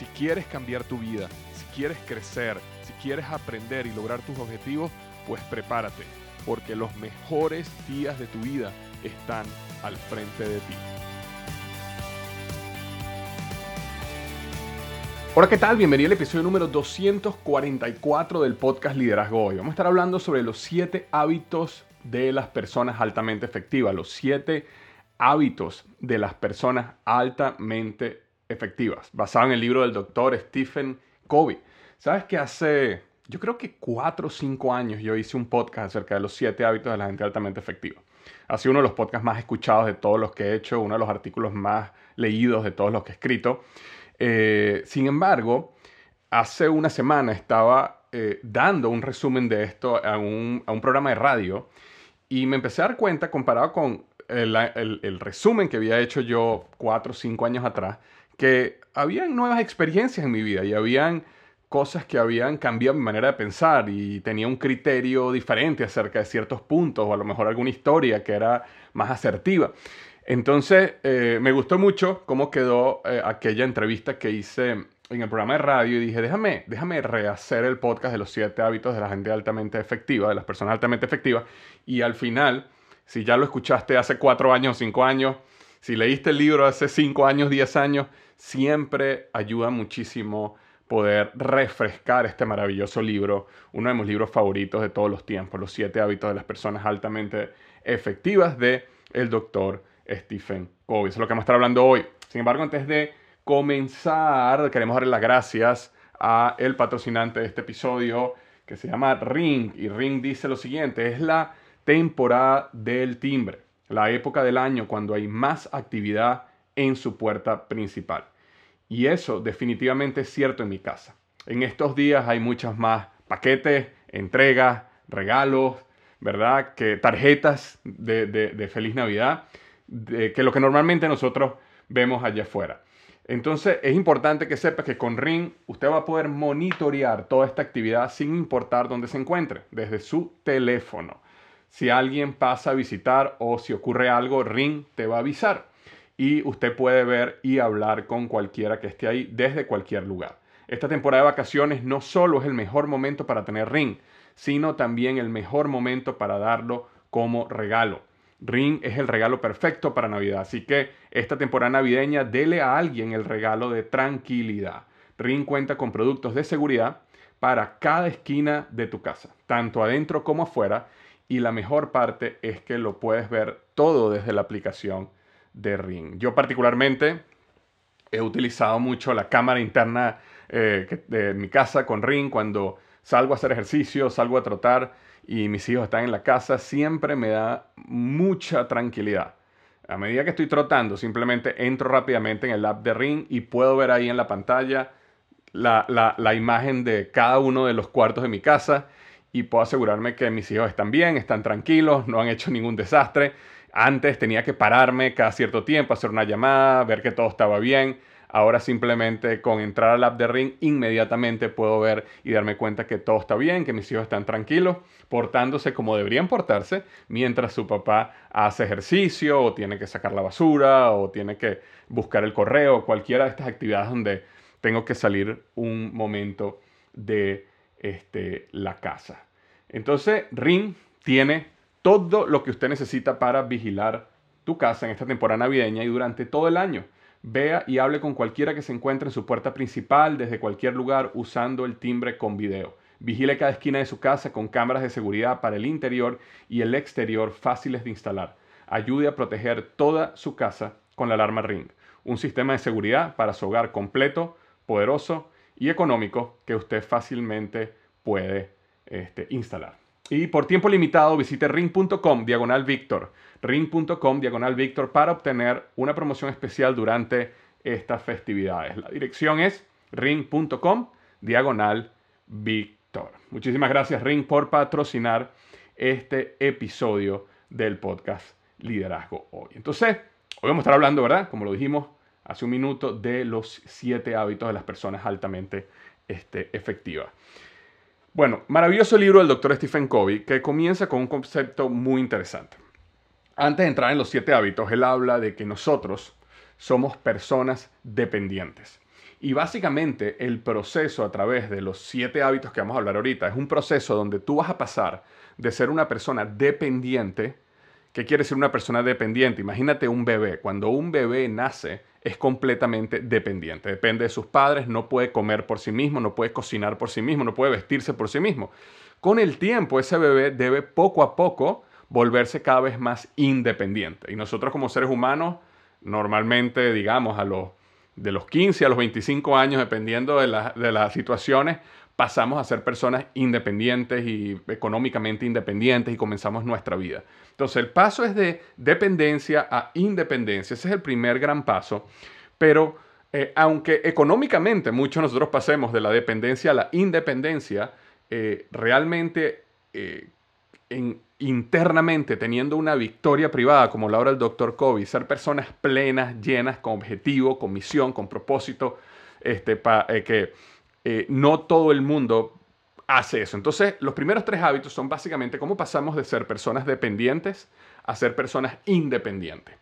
Si quieres cambiar tu vida, si quieres crecer, si quieres aprender y lograr tus objetivos, pues prepárate, porque los mejores días de tu vida están al frente de ti. Hola, ¿qué tal? Bienvenido al episodio número 244 del podcast Liderazgo Hoy. Vamos a estar hablando sobre los 7 hábitos de las personas altamente efectivas, los 7 hábitos de las personas altamente efectivas, basado en el libro del doctor Stephen Covey. ¿Sabes que hace, yo creo que 4 o 5 años yo hice un podcast acerca de los 7 hábitos de la gente altamente efectiva? Ha sido uno de los podcasts más escuchados de todos los que he hecho, uno de los artículos más leídos de todos los que he escrito. Eh, sin embargo, hace una semana estaba eh, dando un resumen de esto a un, programa de radio y me empecé a dar cuenta, comparado con el, resumen que había hecho yo cuatro o cinco años atrás, que habían nuevas experiencias en mi vida y habían cosas que habían cambiado mi manera de pensar y tenía un criterio diferente acerca de ciertos puntos o a lo mejor alguna historia que era más asertiva. Entonces, eh, me gustó mucho cómo quedó eh, aquella entrevista que hice en el programa de radio y dije, déjame, déjame rehacer el podcast de los siete hábitos de la gente altamente efectiva, de las personas altamente efectivas. Y al final, si ya lo escuchaste hace cuatro años cinco años, si leíste el libro hace cinco años, diez años, siempre ayuda muchísimo poder refrescar este maravilloso libro, uno de mis libros favoritos de todos los tiempos, Los siete hábitos de las personas altamente efectivas de el doctor Stephen Covey. Eso es lo que vamos a estar hablando hoy. Sin embargo, antes de comenzar, queremos darle las gracias a el patrocinante de este episodio que se llama Ring. Y Ring dice lo siguiente, es la temporada del timbre, la época del año cuando hay más actividad en su puerta principal. Y eso definitivamente es cierto en mi casa. En estos días hay muchas más paquetes, entregas, regalos, ¿verdad? Que tarjetas de, de feliz Navidad que lo que normalmente nosotros vemos allá afuera. Entonces es importante que sepa que con Ring usted va a poder monitorear toda esta actividad sin importar dónde se encuentre, desde su teléfono. Si alguien pasa a visitar o si ocurre algo, Ring te va a avisar y usted puede ver y hablar con cualquiera que esté ahí desde cualquier lugar. Esta temporada de vacaciones no solo es el mejor momento para tener Ring, sino también el mejor momento para darlo como regalo. Ring es el regalo perfecto para Navidad, así que esta temporada navideña dele a alguien el regalo de tranquilidad. Ring cuenta con productos de seguridad para cada esquina de tu casa, tanto adentro como afuera, y la mejor parte es que lo puedes ver todo desde la aplicación de Ring. Yo particularmente he utilizado mucho la cámara interna eh, de mi casa con Ring cuando salgo a hacer ejercicio, salgo a trotar y mis hijos están en la casa, siempre me da mucha tranquilidad. A medida que estoy trotando, simplemente entro rápidamente en el app de Ring y puedo ver ahí en la pantalla la, la, imagen de cada uno de los cuartos de mi casa y puedo asegurarme que mis hijos están bien, están tranquilos, no han hecho ningún desastre. Antes tenía que pararme cada cierto tiempo, hacer una llamada, ver que todo estaba bien. Ahora simplemente con entrar al app de Ring inmediatamente puedo ver y darme cuenta que todo está bien, que mis hijos están tranquilos, portándose como deberían portarse mientras su papá hace ejercicio o tiene que sacar la basura o tiene que buscar el correo, cualquiera de estas actividades donde tengo que salir un momento de este, la casa. Entonces Ring tiene todo lo que usted necesita para vigilar tu casa en esta temporada navideña y durante todo el año. Vea y hable con cualquiera que se encuentre en su puerta principal desde cualquier lugar usando el timbre con video. Vigile cada esquina de su casa con cámaras de seguridad para el interior y el exterior fáciles de instalar. Ayude a proteger toda su casa con la alarma Ring, un sistema de seguridad para su hogar completo, poderoso y económico que usted fácilmente puede este, instalar. Y por tiempo limitado visite ring.com diagonal Victor, ring.com diagonal Victor para obtener una promoción especial durante estas festividades. La dirección es ring.com diagonal Víctor. Muchísimas gracias Ring por patrocinar este episodio del podcast Liderazgo Hoy. Entonces, hoy vamos a estar hablando, ¿verdad? Como lo dijimos hace un minuto, de los siete hábitos de las personas altamente este, efectivas. Bueno, maravilloso libro del doctor Stephen Covey que comienza con un concepto muy interesante. Antes de entrar en los siete hábitos, él habla de que nosotros somos personas dependientes. Y básicamente el proceso a través de los siete hábitos que vamos a hablar ahorita es un proceso donde tú vas a pasar de ser una persona dependiente. ¿Qué quiere decir una persona dependiente? Imagínate un bebé. Cuando un bebé nace es completamente dependiente. Depende de sus padres, no puede comer por sí mismo, no puede cocinar por sí mismo, no puede vestirse por sí mismo. Con el tiempo ese bebé debe poco a poco volverse cada vez más independiente. Y nosotros como seres humanos, normalmente, digamos, a los de los 15 a los 25 años, dependiendo de, las situaciones, pasamos a ser personas independientes y económicamente independientes y comenzamos nuestra vida. Entonces el paso es de dependencia a independencia. Ese es el primer gran paso. Pero eh, aunque económicamente muchos nosotros pasemos de la dependencia a la independencia, eh, realmente eh, en, internamente teniendo una victoria privada, como la hora del doctor Kobe, ser personas plenas, llenas, con objetivo, con misión, con propósito, este, eh, que eh, no todo el mundo hace eso. Entonces, los primeros tres hábitos son básicamente cómo pasamos de ser personas dependientes a ser personas independientes.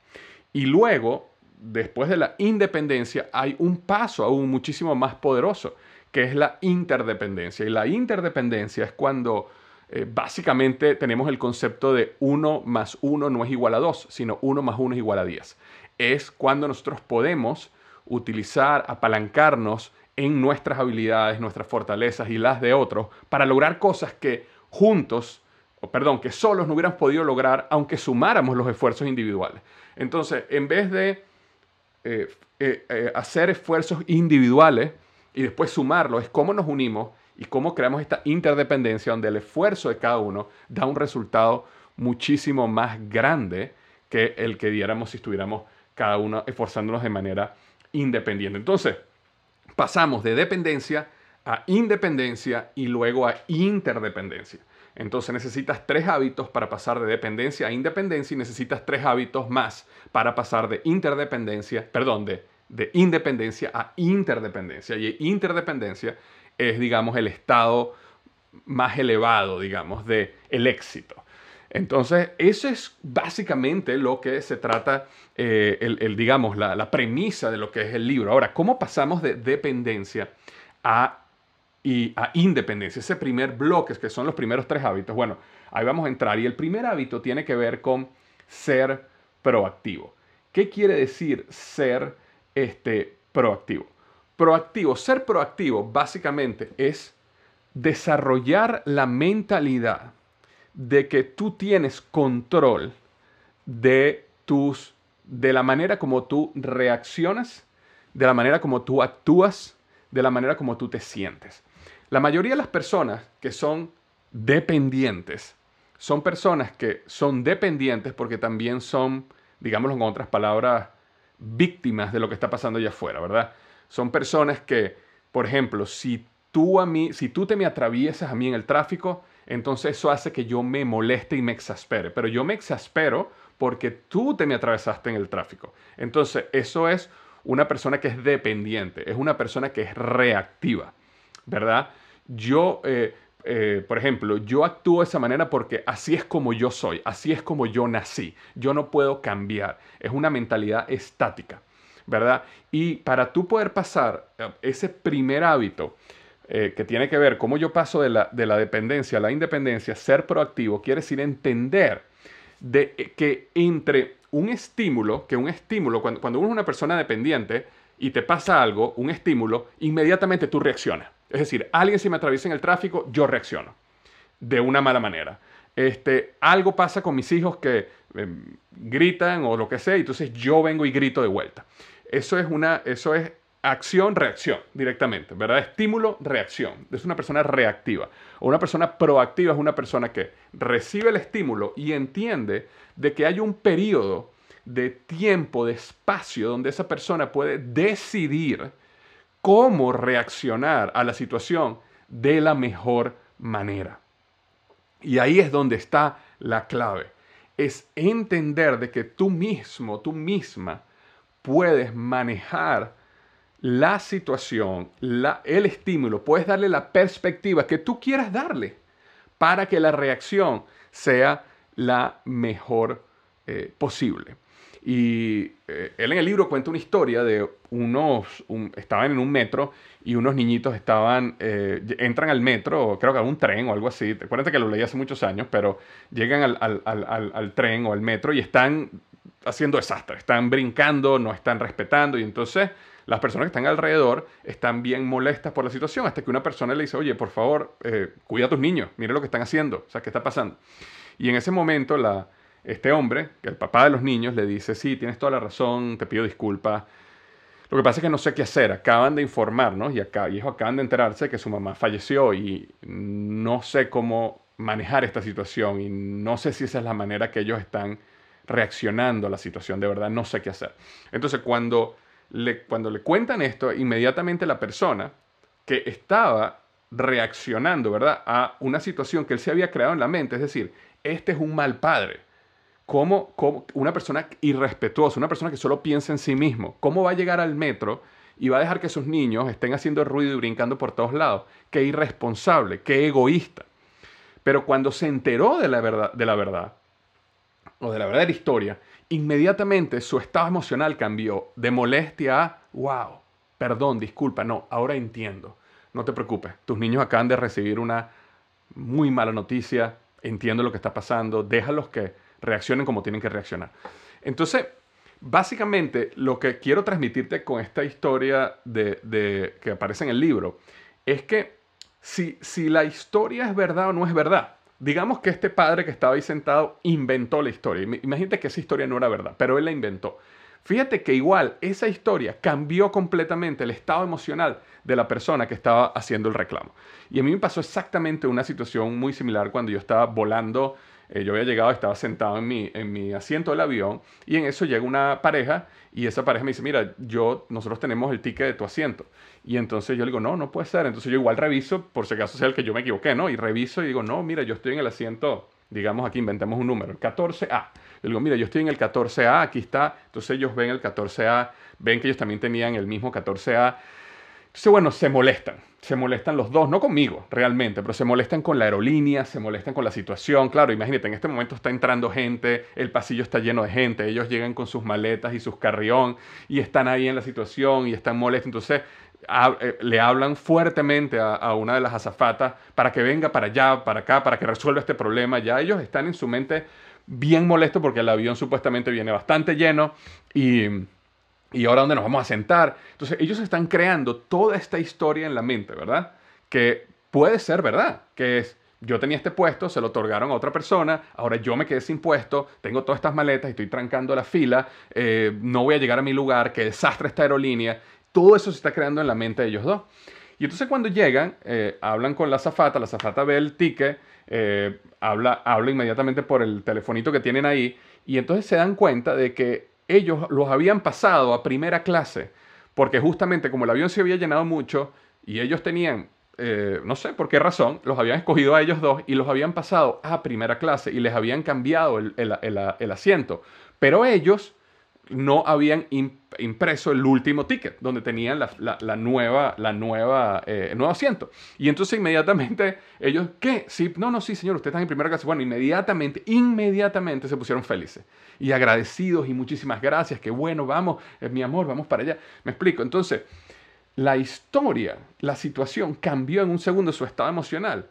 Y luego, después de la independencia, hay un paso aún muchísimo más poderoso, que es la interdependencia. Y la interdependencia es cuando eh, básicamente tenemos el concepto de 1 más 1 no es igual a 2, sino 1 más 1 es igual a 10. Es cuando nosotros podemos utilizar, apalancarnos en nuestras habilidades, nuestras fortalezas y las de otros para lograr cosas que juntos, o perdón, que solos no hubiéramos podido lograr aunque sumáramos los esfuerzos individuales. Entonces, en vez de eh, eh, hacer esfuerzos individuales y después sumarlos, es cómo nos unimos y cómo creamos esta interdependencia donde el esfuerzo de cada uno da un resultado muchísimo más grande que el que diéramos si estuviéramos cada uno esforzándonos de manera independiente. Entonces, pasamos de dependencia a independencia y luego a interdependencia. Entonces necesitas tres hábitos para pasar de dependencia a independencia y necesitas tres hábitos más para pasar de interdependencia, perdón, de, de independencia a interdependencia. Y interdependencia es, digamos, el estado más elevado, digamos, de el éxito. Entonces, eso es básicamente lo que se trata, eh, el, digamos, la, premisa de lo que es el libro. Ahora, ¿cómo pasamos de dependencia a, independencia? Ese primer bloque, que son los primeros tres hábitos. Bueno, ahí vamos a entrar. Y el primer hábito tiene que ver con ser proactivo. ¿Qué quiere decir ser este, proactivo? Proactivo, ser proactivo básicamente es desarrollar la mentalidad de que tú tienes control de tus de la manera como tú reaccionas, de la manera como tú actúas, de la manera como tú te sientes. La mayoría de las personas que son dependientes son personas que son dependientes porque también son, digámoslo en otras palabras, víctimas de lo que está pasando allá afuera, ¿verdad? Son personas que, por ejemplo, si tú a mí, si tú te me atraviesas a mí en el tráfico, entonces eso hace que yo me moleste y me exaspere. Pero yo me exaspero porque tú te me atravesaste en el tráfico. Entonces eso es una persona que es dependiente, es una persona que es reactiva, ¿verdad? Yo, eh, eh, por ejemplo, yo actúo de esa manera porque así es como yo soy, así es como yo nací. Yo no puedo cambiar. Es una mentalidad estática. ¿verdad? Y para tú poder pasar eh, ese primer hábito eh, que tiene que ver cómo yo paso de la, de la dependencia a la independencia, ser proactivo, quiere decir entender de eh, que entre un estímulo, que un estímulo, cuando, cuando uno es una persona dependiente y te pasa algo, un estímulo, inmediatamente tú reaccionas. Es decir, alguien si me atraviesa en el tráfico, yo reacciono de una mala manera. Este, algo pasa con mis hijos que em, gritan o lo que sea, y entonces yo vengo y grito de vuelta. Eso es una, eso es acción, reacción directamente, ¿verdad? Estímulo, reacción. Es una persona reactiva. O una persona proactiva es una persona que recibe el estímulo y entiende de que hay un periodo de tiempo, de espacio, donde esa persona puede decidir cómo reaccionar a la situación de la mejor manera. Y ahí es donde está la clave. Es entender de que tú mismo, tú misma, puedes manejar la situación, el estímulo, puedes darle la perspectiva que tú quieras darle para que la reacción sea la mejor eh, posible. Y eh, él en el libro cuenta una historia de unos, estaban en un metro y unos niñitos estaban, eh, entran al metro, creo que a un tren o algo así, acuérdate que lo leí hace muchos años, pero llegan al, al tren o al metro y están haciendo desastre, están brincando, no están respetando. Y entonces las personas que están alrededor están bien molestas por la situación, hasta que una persona le dice, oye, por favor, eh, cuida a tus niños, mire lo que están haciendo, o sea, ¿qué está pasando? Y en ese momento la, este hombre, el papá de los niños, le dice, sí, tienes toda la razón, te pido disculpas. Lo que pasa es que no sé qué hacer, acaban de informarnos y, acá, y acaban de enterarse que su mamá falleció y no sé cómo manejar esta situación y no sé si esa es la manera que ellos están reaccionando a la situación, de verdad no sé qué hacer. Entonces cuando cuando le cuentan esto, inmediatamente la persona que estaba reaccionando, ¿verdad? A una situación que él se había creado en la mente, es decir, este es un mal padre. ¿Cómo, una persona irrespetuosa, una persona que solo piensa en sí mismo, cómo va a llegar al metro y va a dejar que sus niños estén haciendo ruido y brincando por todos lados? Qué irresponsable, qué egoísta. Pero cuando se enteró de la verdad, de la verdad o de la verdadera historia, inmediatamente su estado emocional cambió de molestia a, wow, perdón, disculpa, no, ahora entiendo. No te preocupes, tus niños acaban de recibir una muy mala noticia, entiendo lo que está pasando, déjalos que reaccionen como tienen que reaccionar. Entonces, básicamente lo que quiero transmitirte con esta historia de, que aparece en el libro es que si, si la historia es verdad o no es verdad, Digamos que este padre que estaba ahí sentado inventó la historia. Imagínate que esa historia no era verdad, pero él la inventó. Fíjate que igual esa historia cambió completamente el estado emocional de la persona que estaba haciendo el reclamo. Y a mí me pasó exactamente una situación muy similar cuando yo estaba volando eh, yo había llegado, estaba sentado en mi, en mi asiento del avión y en eso llega una pareja y esa pareja me dice, mira, yo, nosotros tenemos el ticket de tu asiento. Y entonces yo le digo, no, no puede ser. Entonces yo igual reviso, por si acaso sea el que yo me equivoqué, ¿no? Y reviso y digo, no, mira, yo estoy en el asiento, digamos aquí, inventemos un número, el 14A. Yo digo, mira, yo estoy en el 14A, aquí está. Entonces ellos ven el 14A, ven que ellos también tenían el mismo 14A. Entonces, bueno, se molestan se molestan los dos, no conmigo realmente, pero se molestan con la aerolínea, se molestan con la situación. Claro, imagínate, en este momento está entrando gente, el pasillo está lleno de gente, ellos llegan con sus maletas y sus carrión y están ahí en la situación y están molestos. Entonces eh, le hablan fuertemente a, a, una de las azafatas para que venga para allá, para acá, para que resuelva este problema. Ya ellos están en su mente bien molestos porque el avión supuestamente viene bastante lleno y ¿Y ahora dónde nos vamos a sentar? Entonces ellos están creando toda esta historia en la mente, ¿verdad? Que puede ser verdad, que es, yo tenía este puesto, se lo otorgaron a otra persona, ahora yo me quedé sin puesto, tengo todas estas maletas, estoy trancando la fila, eh, no voy a llegar a mi lugar, qué desastre esta aerolínea. Todo eso se está creando en la mente de ellos dos. Y entonces cuando llegan, eh, hablan con la zafata, la zafata ve el ticket, eh, habla, habla inmediatamente por el telefonito que tienen ahí, y entonces se dan cuenta de que ellos los habían pasado a primera clase, porque justamente como el avión se había llenado mucho y ellos tenían, eh, no sé por qué razón, los habían escogido a ellos dos y los habían pasado a primera clase y les habían cambiado el asiento. Pero ellos no habían impreso el último ticket, donde tenían la, nueva, la nueva, eh, el nuevo asiento. Y entonces inmediatamente ellos, ¿qué? Sí, no, no, sí, señor, usted está en primera clase. Bueno, inmediatamente, inmediatamente se pusieron felices y agradecidos y muchísimas gracias, qué bueno, vamos, es mi amor, vamos para allá. Me explico. Entonces, la historia, la situación cambió en un segundo su estado emocional.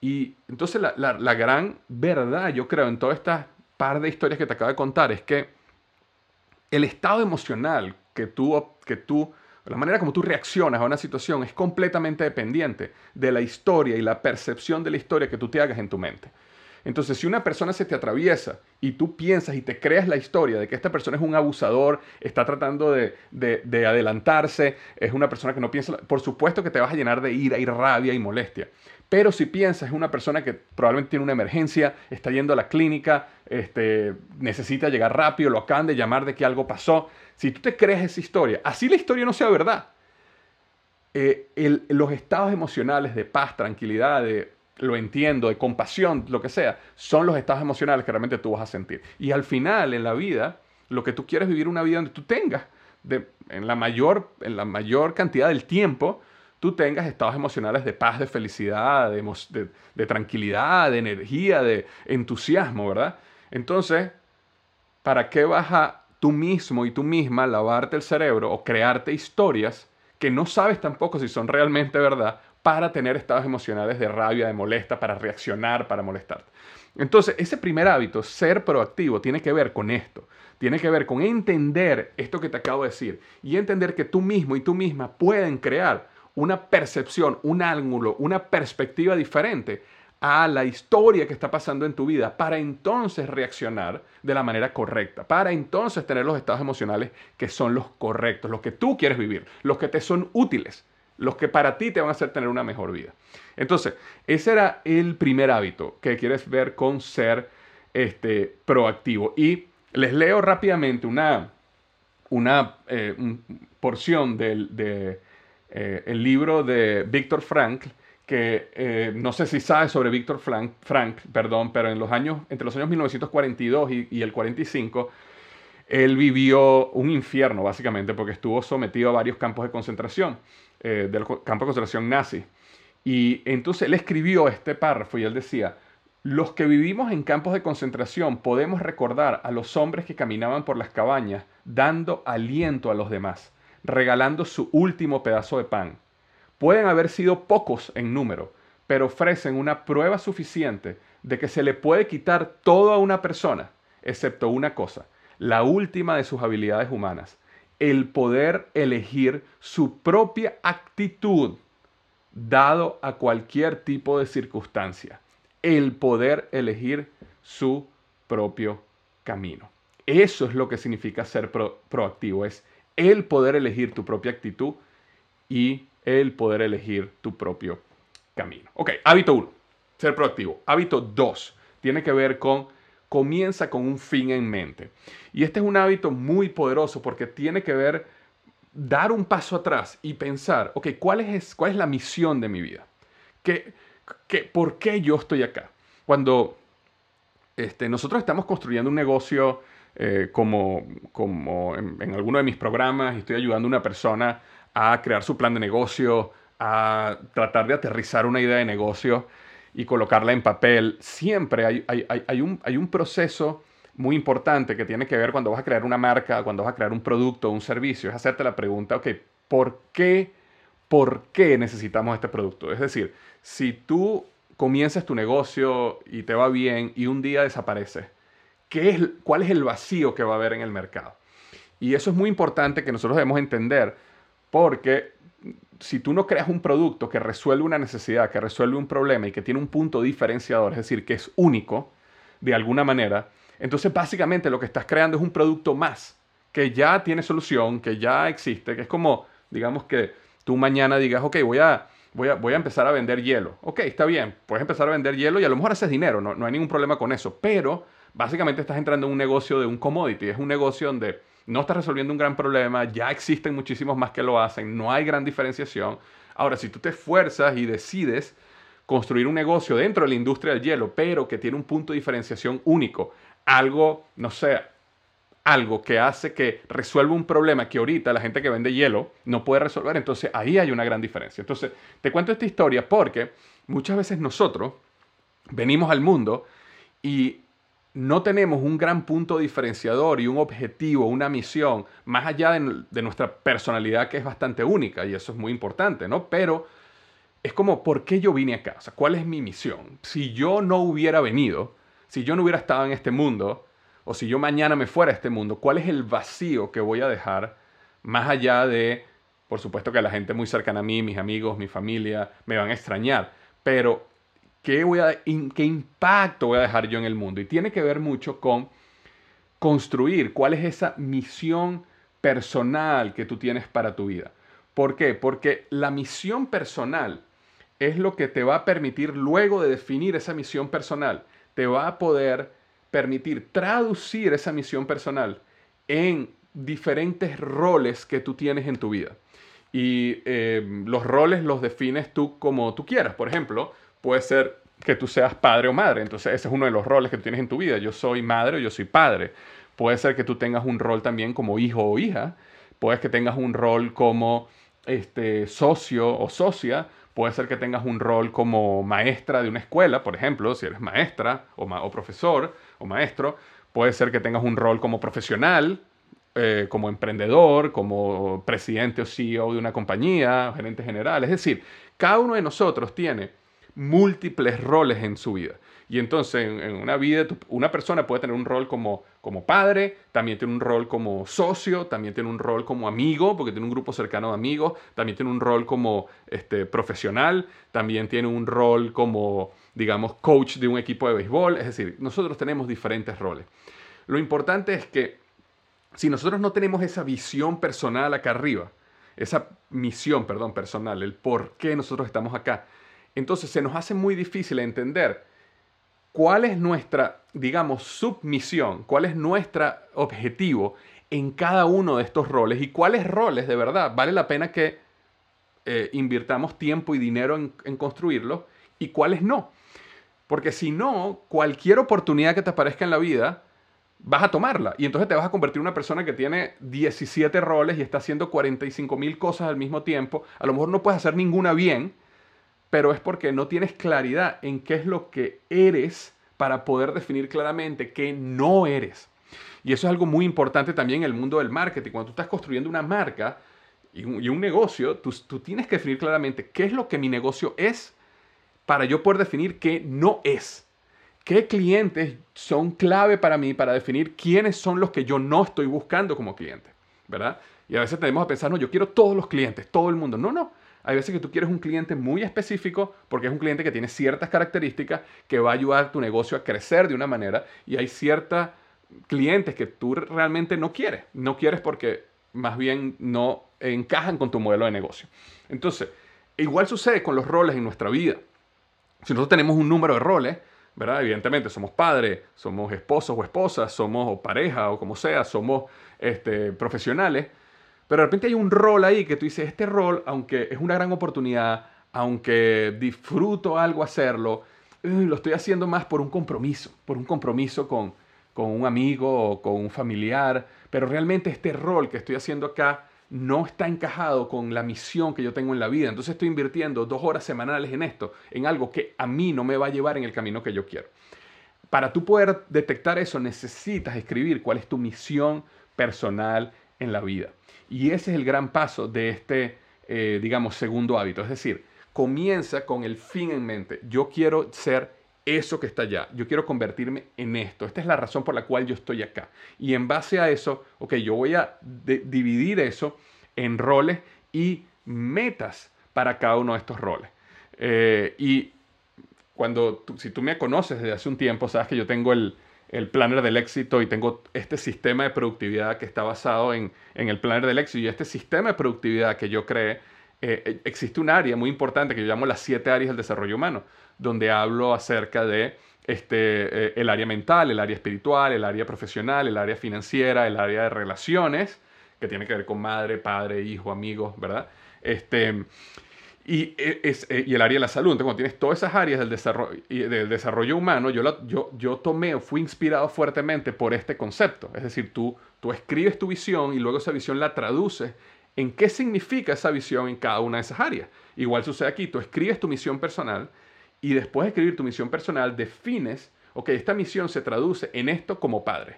Y entonces la, la gran verdad, yo creo, en toda esta par de historias que te acabo de contar es que el estado emocional que tú, que tú, la manera como tú reaccionas a una situación es completamente dependiente de la historia y la percepción de la historia que tú te hagas en tu mente. Entonces, si una persona se te atraviesa y tú piensas y te creas la historia de que esta persona es un abusador, está tratando de, de, adelantarse, es una persona que no piensa, por supuesto que te vas a llenar de ira y rabia y molestia. Pero si piensas es una persona que probablemente tiene una emergencia, está yendo a la clínica, este, necesita llegar rápido, lo acaban de llamar de que algo pasó, si tú te crees esa historia, así la historia no sea verdad, eh, los estados emocionales de paz, tranquilidad, de lo entiendo, de compasión, lo que sea, son los estados emocionales que realmente tú vas a sentir. Y al final, en la vida, lo que tú quieres es vivir una vida donde tú tengas, en, la mayor, en la mayor cantidad del tiempo, tú tengas estados emocionales de paz, de felicidad, de, de tranquilidad, de energía, de entusiasmo, ¿verdad? Entonces, ¿para qué vas a tú mismo y tú misma lavarte el cerebro o crearte historias que no sabes tampoco si son realmente verdad para tener estados emocionales de rabia, de molesta, para reaccionar, para molestarte. Entonces, ese primer hábito, ser proactivo, tiene que ver con esto. Tiene que ver con entender esto que te acabo de decir y entender que tú mismo y tú misma pueden crear una percepción, un ángulo, una perspectiva diferente a la historia que está pasando en tu vida para entonces reaccionar de la manera correcta, para entonces tener los estados emocionales que son los correctos, los que tú quieres vivir, los que te son útiles, los que para ti te van a hacer tener una mejor vida. Entonces, ese era el primer hábito que quieres ver con ser este, proactivo. Y les leo rápidamente una, una eh, porción del de, eh, libro de Víctor Frankl que eh, no sé si sabes sobre Víctor Frank, perdón, pero en los años, entre los años 1942 y, el 45, él vivió un infierno, básicamente, porque estuvo sometido a varios campos de concentración, eh, del campo de concentración nazi. Y entonces él escribió este párrafo y él decía, los que vivimos en campos de concentración podemos recordar a los hombres que caminaban por las cabañas dando aliento a los demás, regalando su último pedazo de pan Pueden haber sido pocos en número, pero ofrecen una prueba suficiente de que se le puede quitar todo a una persona, excepto una cosa, la última de sus habilidades humanas, el poder elegir su propia actitud dado a cualquier tipo de circunstancia, el poder elegir su propio camino. Eso es lo que significa ser proactivo, es el poder elegir tu propia actitud y el poder elegir tu propio camino. Ok, hábito 1, ser proactivo. Hábito 2, tiene que ver con comienza con un fin en mente. Y este es un hábito muy poderoso porque tiene que ver dar un paso atrás y pensar, ok, ¿cuál es, cuál es la misión de mi vida? ¿Qué, qué, ¿Por qué yo estoy acá? Cuando este, nosotros estamos construyendo un negocio eh, como, como en, alguno de mis programas estoy ayudando a una persona a crear su plan de negocio, a tratar de aterrizar una idea de negocio y colocarla en papel. Siempre hay, hay, un, hay un proceso muy importante que tiene que ver cuando vas a crear una marca, cuando vas a crear un producto, un servicio, es hacerte la pregunta, ok, ¿por qué, ¿por qué necesitamos este producto? Es decir, si tú comienzas tu negocio y te va bien y un día desaparece, ¿qué es, ¿cuál es el vacío que va a haber en el mercado? Y eso es muy importante que nosotros debemos entender porque si tú no creas un producto que resuelve una necesidad, que resuelve un problema y que tiene un punto diferenciador, es decir, que es único de alguna manera, entonces básicamente lo que estás creando es un producto más, que ya tiene solución, que ya existe, que es como, digamos que tú mañana digas, ok, voy a, voy a, voy a empezar a vender hielo. Ok, está bien, puedes empezar a vender hielo y a lo mejor haces dinero, no, no hay ningún problema con eso, pero básicamente estás entrando en un negocio de un commodity, es un negocio donde no estás resolviendo un gran problema, ya existen muchísimos más que lo hacen, no hay gran diferenciación. Ahora, si tú te esfuerzas y decides construir un negocio dentro de la industria del hielo, pero que tiene un punto de diferenciación único, algo, no sé, algo que hace que resuelva un problema que ahorita la gente que vende hielo no puede resolver, entonces ahí hay una gran diferencia. Entonces, te cuento esta historia porque muchas veces nosotros venimos al mundo y no tenemos un gran punto diferenciador y un objetivo, una misión, más allá de, nuestra personalidad que es bastante única y eso es muy importante, ¿no? Pero es como, ¿por qué yo vine acá? O sea, ¿cuál es mi misión? Si yo no hubiera venido, si yo no hubiera estado en este mundo, o si yo mañana me fuera a este mundo, ¿cuál es el vacío que voy a dejar más allá de, por supuesto que la gente muy cercana a mí, mis amigos, mi familia, me van a extrañar, pero ¿Qué, voy a, ¿Qué impacto voy a dejar yo en el mundo? Y tiene que ver mucho con construir cuál es esa misión personal que tú tienes para tu vida. ¿Por qué? Porque la misión personal es lo que te va a permitir luego de definir esa misión personal, te va a poder permitir traducir esa misión personal en diferentes roles que tú tienes en tu vida. y eh, los roles los defines tú como tú quieras. Por ejemplo, puede ser que tú seas padre o madre. Entonces ese es uno de los roles que tú tienes en tu vida. Yo soy madre o yo soy padre. Puede ser que tú tengas un rol también como hijo o hija. Puede que tengas un rol como este, socio o socia. Puede ser que tengas un rol como maestra de una escuela, por ejemplo, si eres maestra o, o profesor o maestro. Puede ser que tengas un rol como profesional, eh, como emprendedor, como presidente o CEO de una compañía, gerente general. Es decir, cada uno de nosotros tiene múltiples roles en su vida. Y entonces en, una vida, una persona puede tener un rol como, como padre, también tiene un rol como socio, también tiene un rol como amigo, porque tiene un grupo cercano de amigos, también tiene un rol como este, profesional, también tiene un rol como, digamos, coach de un equipo de béisbol. Es decir, nosotros tenemos diferentes roles. Lo importante es que si nosotros no tenemos esa visión personal acá arriba, esa misión, perdón, personal, el por qué nosotros estamos acá, entonces se nos hace muy difícil entender cuál es nuestra, digamos, submisión, cuál es nuestro objetivo en cada uno de estos roles y cuáles roles de verdad vale la pena que eh, invirtamos tiempo y dinero en, en construirlos y cuáles no. Porque si no, cualquier oportunidad que te aparezca en la vida, vas a tomarla. Y entonces te vas a convertir en una persona que tiene 17 roles y está haciendo 45 mil cosas al mismo tiempo. A lo mejor no puedes hacer ninguna bien, pero es porque no tienes claridad en qué es lo que eres para poder definir claramente qué no eres. Y eso es algo muy importante también en el mundo del marketing. Cuando tú estás construyendo una marca y un, negocio, tú, tú tienes que definir claramente qué es lo que mi negocio es para yo poder definir qué no es. ¿Qué clientes son clave para mí para definir quiénes son los que yo no estoy buscando como cliente? ¿Verdad? Y a veces tenemos a pensar, no, yo quiero todos los clientes, todo el mundo. No, no. Hay veces que tú quieres un cliente muy específico porque es un cliente que tiene ciertas características que va a ayudar a tu negocio a crecer de una manera y hay ciertos clientes que tú realmente no quieres. No quieres porque más bien no encajan con tu modelo de negocio. Entonces, igual sucede con los roles en nuestra vida. Si nosotros tenemos un número de roles, ¿verdad? Evidentemente somos padres, somos esposos o esposas, somos pareja o como sea, somos este, profesionales, pero de repente hay un rol ahí que tú dices, este rol, aunque es una gran oportunidad, aunque disfruto algo hacerlo, eh, lo estoy haciendo más por un compromiso, por un compromiso con, con un amigo o con un familiar, pero realmente este rol que estoy haciendo acá no está encajado con la misión que yo tengo en la vida. Entonces estoy invirtiendo dos horas semanales en esto, en algo que a mí no me va a llevar en el camino que yo quiero. Para tú poder detectar eso necesitas escribir cuál es tu misión personal en la vida. Y ese es el gran paso de este, eh, digamos, segundo hábito. Es decir, comienza con el fin en mente. Yo quiero ser eso que está allá. Yo quiero convertirme en esto. Esta es la razón por la cual yo estoy acá. Y en base a eso, ok, yo voy a dividir eso en roles y metas para cada uno de estos roles. Eh, y cuando, si tú me conoces desde hace un tiempo, sabes que yo tengo el, el planner del éxito y tengo este sistema de productividad que está basado en, el planner del éxito y este sistema de productividad que yo creé, eh, eh, existe un área muy importante que yo llamo las siete áreas del desarrollo humano, donde hablo acerca de este, eh, el área mental, el área espiritual, el área profesional, el área financiera, el área de relaciones, que tiene que ver con madre, padre, hijo, amigos, ¿verdad? Este, y, e, e, y el área de la salud. Cuando tienes todas esas áreas del desarrollo, del desarrollo humano, yo, yo, yo tomé o fui inspirado fuertemente por este concepto. Es decir, tú, tú escribes tu visión y luego esa visión la traduces en qué significa esa visión en cada una de esas áreas. Igual sucede aquí, tú escribes tu misión personal y después de escribir tu misión personal defines, ok, esta misión se traduce en esto como padre,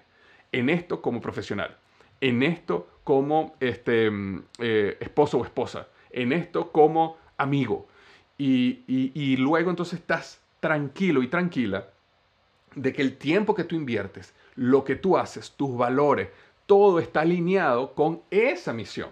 en esto como profesional, en esto como este, mm, eh, esposo o esposa, en esto como amigo. Y, luego entonces estás tranquilo y tranquila de que el tiempo que tú inviertes, lo que tú haces, tus valores, todo está alineado con esa misión.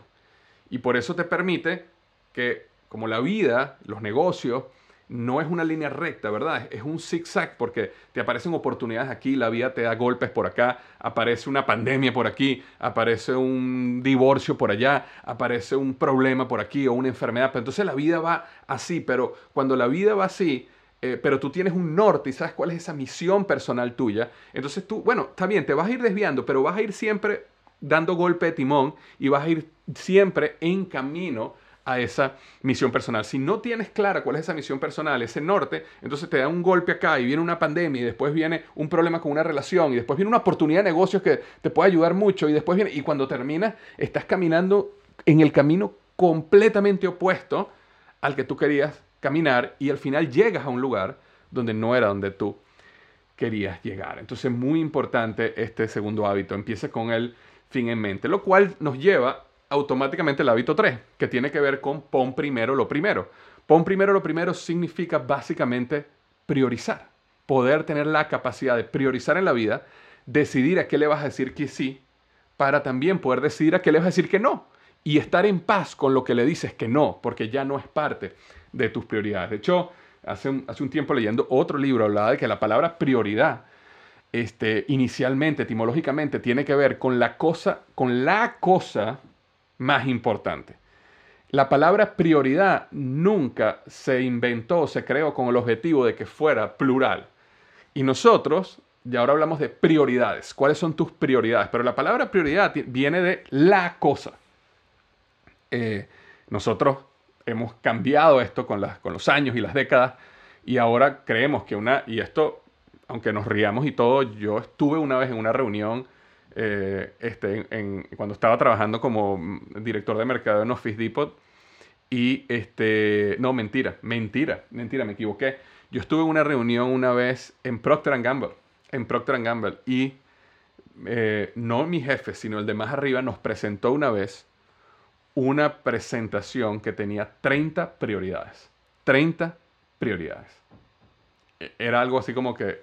Y por eso te permite que, como la vida, los negocios, no es una línea recta, ¿verdad? Es un zigzag porque te aparecen oportunidades aquí, la vida te da golpes por acá, aparece una pandemia por aquí, aparece un divorcio por allá, aparece un problema por aquí o una enfermedad. Entonces la vida va así, pero cuando la vida va así, eh, pero tú tienes un norte y sabes cuál es esa misión personal tuya, entonces tú, bueno, está bien, te vas a ir desviando, pero vas a ir siempre dando golpe de timón y vas a ir siempre en camino a esa misión personal. Si no tienes clara cuál es esa misión personal, ese norte, entonces te da un golpe acá y viene una pandemia y después viene un problema con una relación y después viene una oportunidad de negocios que te puede ayudar mucho y después viene y cuando terminas estás caminando en el camino completamente opuesto al que tú querías caminar y al final llegas a un lugar donde no era donde tú querías llegar. Entonces, muy importante este segundo hábito. Empieza con el fin en mente, lo cual nos lleva automáticamente al hábito 3, que tiene que ver con pon primero lo primero. Pon primero lo primero significa básicamente priorizar, poder tener la capacidad de priorizar en la vida, decidir a qué le vas a decir que sí, para también poder decidir a qué le vas a decir que no y estar en paz con lo que le dices que no, porque ya no es parte de tus prioridades. De hecho, hace un, hace un tiempo leyendo otro libro hablaba de que la palabra prioridad este, inicialmente, etimológicamente, tiene que ver con la cosa, con la cosa más importante. La palabra prioridad nunca se inventó, se creó con el objetivo de que fuera plural. Y nosotros, ya ahora hablamos de prioridades. ¿Cuáles son tus prioridades? Pero la palabra prioridad viene de la cosa. Eh, nosotros hemos cambiado esto con, con los años y las décadas y ahora creemos que una, y esto, aunque nos riamos y todo, yo estuve una vez en una reunión eh, este, en, cuando estaba trabajando como director de mercado en Office Depot y este, no, mentira, mentira, mentira, me equivoqué. Yo estuve en una reunión una vez en Procter Gamble, en Procter Gamble y eh, no mi jefe, sino el de más arriba nos presentó una vez una presentación que tenía 30 prioridades. 30 prioridades. E, era algo así como que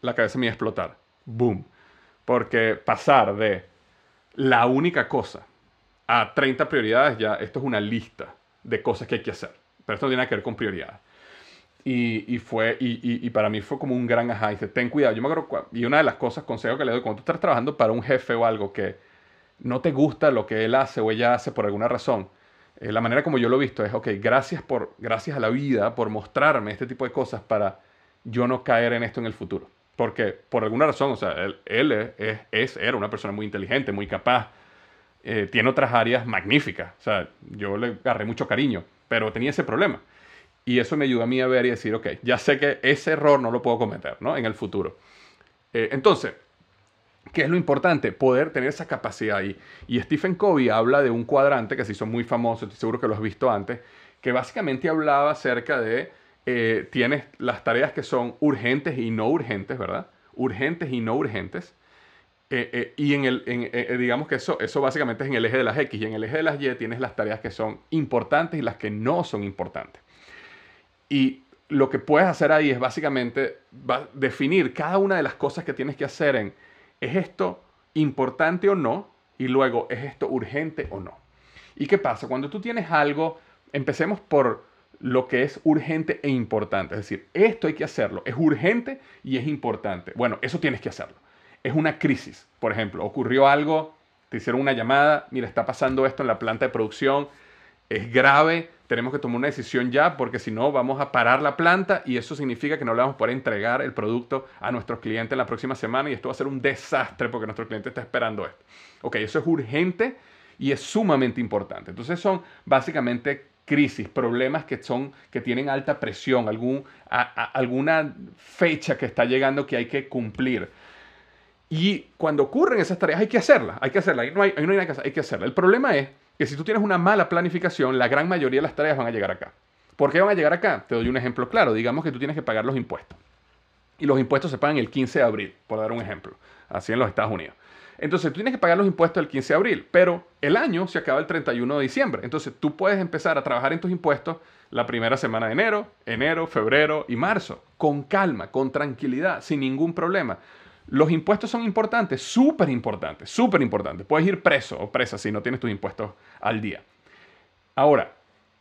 la cabeza me iba a explotar. Boom. Porque pasar de la única cosa a 30 prioridades, ya esto es una lista de cosas que hay que hacer. Pero esto no tiene que ver con prioridades. Y, fue, y, y, para mí fue como un gran ajá. dice, ten cuidado. Yo me acuerdo, y una de las cosas, consejos que le doy, cuando tú estás trabajando para un jefe o algo que no te gusta lo que él hace o ella hace por alguna razón, eh, la manera como yo lo he visto es, ok, gracias, por, gracias a la vida por mostrarme este tipo de cosas para yo no caer en esto en el futuro. Porque por alguna razón, o sea, él, es, era una persona muy inteligente, muy capaz, eh, tiene otras áreas magníficas, o sea, yo le agarré mucho cariño, pero tenía ese problema. Y eso me ayudó a mí a ver y decir, ok, ya sé que ese error no lo puedo cometer, ¿no? En el futuro. Eh, entonces, ¿Qué es lo importante? Poder tener esa capacidad ahí. Y Stephen Covey habla de un cuadrante que se hizo muy famoso, estoy seguro que lo has visto antes, que básicamente hablaba acerca de, eh, tienes las tareas que son urgentes y no urgentes, ¿verdad? Urgentes y no urgentes. Eh, eh, y en el, digamos que eso, eso básicamente es en el eje de las X y en el eje de las Y tienes las tareas que son importantes y las que no son importantes. Y lo que puedes hacer ahí es básicamente definir cada una de las cosas que tienes que hacer en ¿Es esto importante o no? Y luego, ¿es esto urgente o no? ¿Y qué pasa? Cuando tú tienes algo, empecemos por lo que es urgente e importante. Es decir, esto hay que hacerlo. Es urgente y es importante. Bueno, eso tienes que hacerlo. Es una crisis. Por ejemplo, ocurrió algo, te hicieron una llamada, mira, está pasando esto en la planta de producción, es grave, tenemos que tomar una decisión ya porque si no vamos a parar la planta y eso significa que no le vamos a poder entregar el producto a nuestros clientes en la próxima semana y esto va a ser un desastre porque nuestro cliente está esperando esto. Ok, eso es urgente y es sumamente importante. Entonces son básicamente crisis, problemas que, son, que tienen alta presión, algún, alguna fecha que está llegando que hay que cumplir. Y cuando ocurren esas tareas hay que hacerlas, hay que hacerlas, no hay, no hay nada que hacer, hay que hacerlas. El problema es que si tú tienes una mala planificación, la gran mayoría de las tareas van a llegar acá. ¿Por qué van a llegar acá? Te doy un ejemplo claro. Digamos que tú tienes que pagar los impuestos. Y los impuestos se pagan el 15 de abril, por dar un ejemplo. Así en los Estados Unidos. Entonces tú tienes que pagar los impuestos el 15 de abril, pero el año se acaba el 31 de diciembre. Entonces tú puedes empezar a trabajar en tus impuestos la primera semana de enero, enero, febrero y marzo, con calma, con tranquilidad, sin ningún problema. Los impuestos son importantes, súper importantes, súper importantes. Puedes ir preso o presa si no tienes tus impuestos al día. Ahora,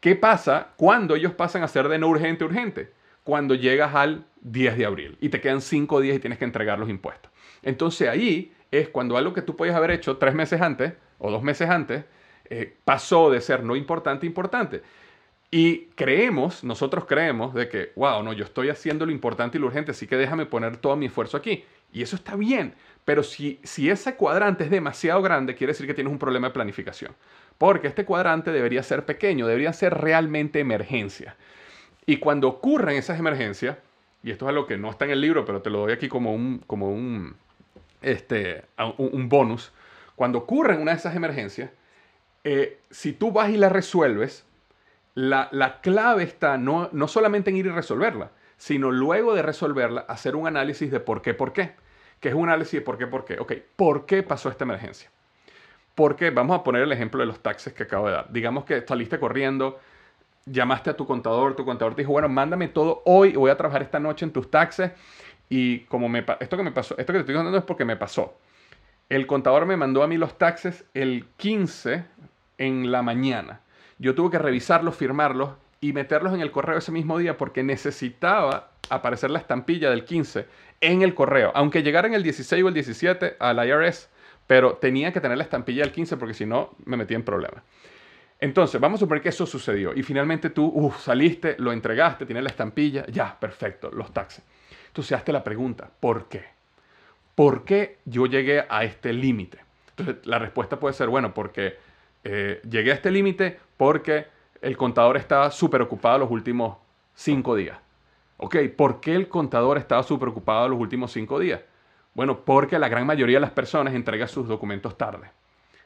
¿qué pasa cuando ellos pasan a ser de no urgente urgente? Cuando llegas al 10 de abril y te quedan 5 días y tienes que entregar los impuestos. Entonces ahí es cuando algo que tú podías haber hecho tres meses antes o dos meses antes eh, pasó de ser no importante importante. Y creemos, nosotros creemos de que, wow, no, yo estoy haciendo lo importante y lo urgente, así que déjame poner todo mi esfuerzo aquí. Y eso está bien, pero si, si ese cuadrante es demasiado grande, quiere decir que tienes un problema de planificación. Porque este cuadrante debería ser pequeño, debería ser realmente emergencia. Y cuando ocurren esas emergencias, y esto es algo que no está en el libro, pero te lo doy aquí como un, como un, este, un, bonus, cuando ocurren una de esas emergencias, eh, si tú vas y la resuelves, la, la clave está no, no solamente en ir y resolverla, sino luego de resolverla, hacer un análisis de por qué, por qué. Que es un análisis de por qué, por qué. Ok, ¿por qué pasó esta emergencia? Porque vamos a poner el ejemplo de los taxes que acabo de dar. Digamos que saliste corriendo, llamaste a tu contador, tu contador te dijo, bueno, mándame todo hoy, voy a trabajar esta noche en tus taxes. Y como me, esto que me pasó, esto que te estoy contando es porque me pasó. El contador me mandó a mí los taxes el 15 en la mañana. Yo tuve que revisarlos, firmarlos y meterlos en el correo ese mismo día porque necesitaba aparecer la estampilla del 15 en el correo, aunque llegara en el 16 o el 17 al IRS, pero tenía que tener la estampilla del 15 porque si no me metía en problemas. Entonces, vamos a suponer que eso sucedió y finalmente tú saliste, lo entregaste, tienes la estampilla, ya, perfecto, los taxes. Entonces, hazte la pregunta, ¿por qué? ¿Por qué yo llegué a este límite? Entonces, la respuesta puede ser, bueno, porque eh, llegué a este límite porque el contador estaba súper ocupado los últimos cinco días. Ok, ¿por qué el contador estaba súper ocupado los últimos cinco días? Bueno, porque la gran mayoría de las personas entrega sus documentos tarde.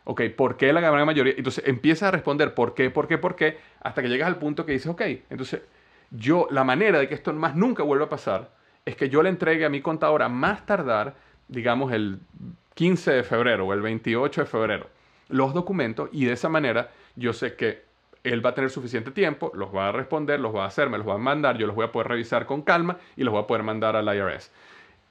Ok, ¿por qué la gran mayoría? Entonces empieza a responder por qué, por qué, por qué, hasta que llegas al punto que dices, ok, entonces yo, la manera de que esto más nunca vuelva a pasar es que yo le entregue a mi contador a más tardar, digamos, el 15 de febrero o el 28 de febrero los documentos y de esa manera yo sé que él va a tener suficiente tiempo, los va a responder, los va a hacer, me los va a mandar, yo los voy a poder revisar con calma y los voy a poder mandar al IRS.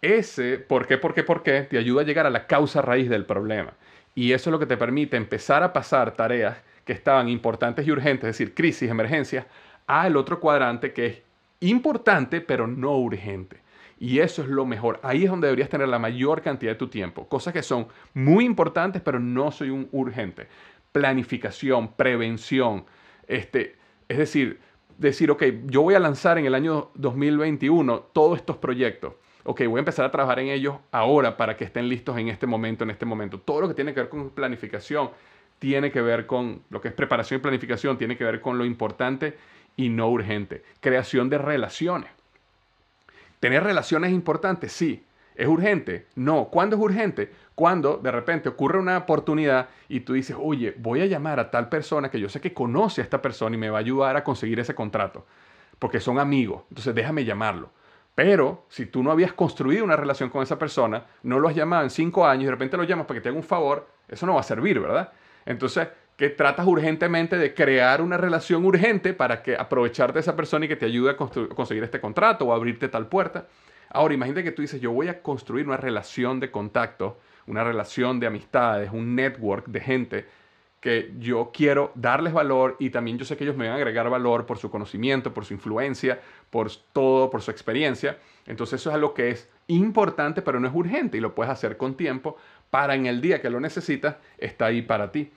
Ese por qué, por qué, por qué te ayuda a llegar a la causa raíz del problema. Y eso es lo que te permite empezar a pasar tareas que estaban importantes y urgentes, es decir, crisis, emergencias, al otro cuadrante que es importante pero no urgente. Y eso es lo mejor. Ahí es donde deberías tener la mayor cantidad de tu tiempo. Cosas que son muy importantes pero no soy un urgente. Planificación, prevención, este, es decir, decir, ok, yo voy a lanzar en el año 2021 todos estos proyectos. Ok, voy a empezar a trabajar en ellos ahora para que estén listos en este momento, en este momento. Todo lo que tiene que ver con planificación tiene que ver con lo que es preparación y planificación, tiene que ver con lo importante y no urgente. Creación de relaciones. ¿Tener relaciones es importante? Sí. ¿Es urgente? No. ¿Cuándo es urgente? Cuando de repente ocurre una oportunidad y tú dices, oye, voy a llamar a tal persona que yo sé que conoce a esta persona y me va a ayudar a conseguir ese contrato, porque son amigos. Entonces déjame llamarlo. Pero si tú no habías construido una relación con esa persona, no lo has llamado en cinco años y de repente lo llamas para que te haga un favor, eso no va a servir, ¿verdad? Entonces, que tratas urgentemente de crear una relación urgente para que aprovecharte de esa persona y que te ayude a conseguir este contrato o abrirte tal puerta. Ahora, imagínate que tú dices, yo voy a construir una relación de contacto, una relación de amistades, un network de gente que yo quiero darles valor y también yo sé que ellos me van a agregar valor por su conocimiento, por su influencia, por todo, por su experiencia. Entonces eso es algo que es importante, pero no es urgente y lo puedes hacer con tiempo para en el día que lo necesitas, está ahí para ti.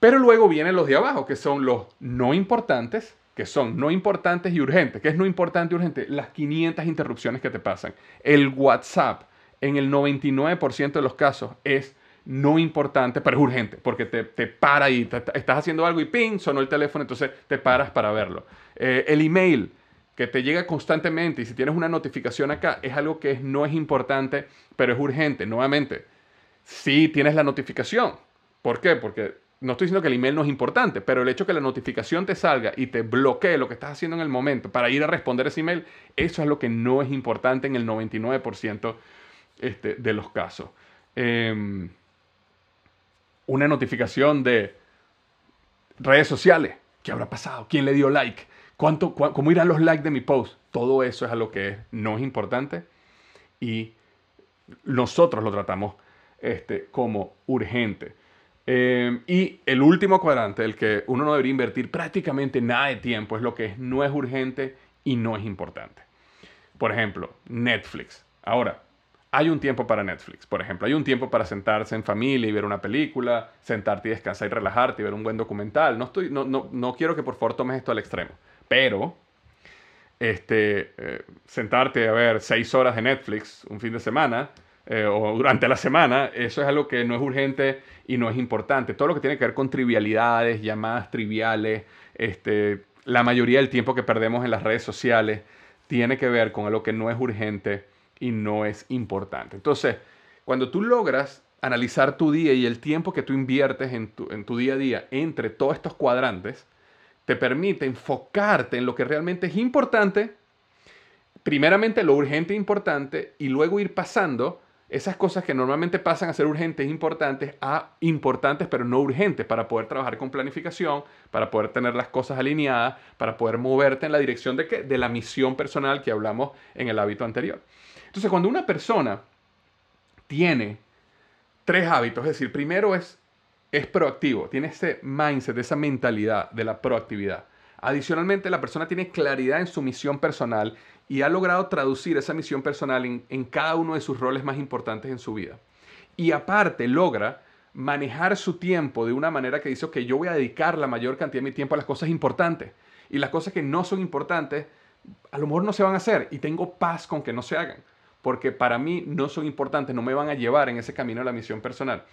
Pero luego vienen los de abajo, que son los no importantes, que son no importantes y urgentes. ¿Qué es no importante y urgente? Las 500 interrupciones que te pasan. El WhatsApp, en el 99% de los casos, es no importante, pero es urgente, porque te, te para y estás haciendo algo y ping, sonó el teléfono, entonces te paras para verlo. Eh, el email, que te llega constantemente y si tienes una notificación acá, es algo que no es importante, pero es urgente. Nuevamente, si tienes la notificación. ¿Por qué? Porque no estoy diciendo que el email no es importante, pero el hecho que la notificación te salga y te bloquee lo que estás haciendo en el momento para ir a responder ese email, eso es lo que no es importante en el 99% este, de los casos. Em, una notificación de redes sociales, ¿qué habrá pasado? ¿Quién le dio like? ¿Cuánto, ¿Cómo irán los likes de mi post? Todo eso es a lo que no es importante y nosotros lo tratamos este, como urgente. Em, y el último cuadrante, el que uno no debería invertir prácticamente nada de tiempo, es lo que no es urgente y no es importante. Por ejemplo, Netflix. Ahora, hay un tiempo para Netflix, por ejemplo. Hay un tiempo para sentarse en familia y ver una película, sentarte y descansar y relajarte y ver un buen documental. No, estoy, no, no, no quiero que por favor tomes esto al extremo. Pero, este, eh, sentarte a ver seis horas de Netflix un fin de semana, eh, o durante la semana, eso es algo que no es urgente y no es importante. Todo lo que tiene que ver con trivialidades, llamadas triviales, este, la mayoría del tiempo que perdemos en las redes sociales tiene que ver con algo que no es urgente y no es importante. Entonces, cuando tú logras analizar tu día y el tiempo que tú inviertes en tu, en tu día a día entre todos estos cuadrantes, te permite enfocarte en lo que realmente es importante, primeramente lo urgente e importante, y luego ir pasando esas cosas que normalmente pasan a ser urgentes e importantes a importantes pero no urgentes para poder trabajar con planificación, para poder tener las cosas alineadas, para poder moverte en la dirección de, ¿qué? de la misión personal que hablamos en el hábito anterior. Entonces, cuando una persona tiene tres hábitos, es decir, primero es, es proactivo, tiene ese mindset, esa mentalidad de la proactividad. Adicionalmente, la persona tiene claridad en su misión personal y ha logrado traducir esa misión personal en, cada uno de sus roles más importantes en su vida. Y aparte logra manejar su tiempo de una manera que dice, que yo voy a dedicar la mayor cantidad de mi tiempo a las cosas importantes. Y las cosas que no son importantes, a lo mejor no se van a hacer. Y tengo paz con que no se hagan. Porque para mí no son importantes, no me van a llevar en ese camino a la misión personal.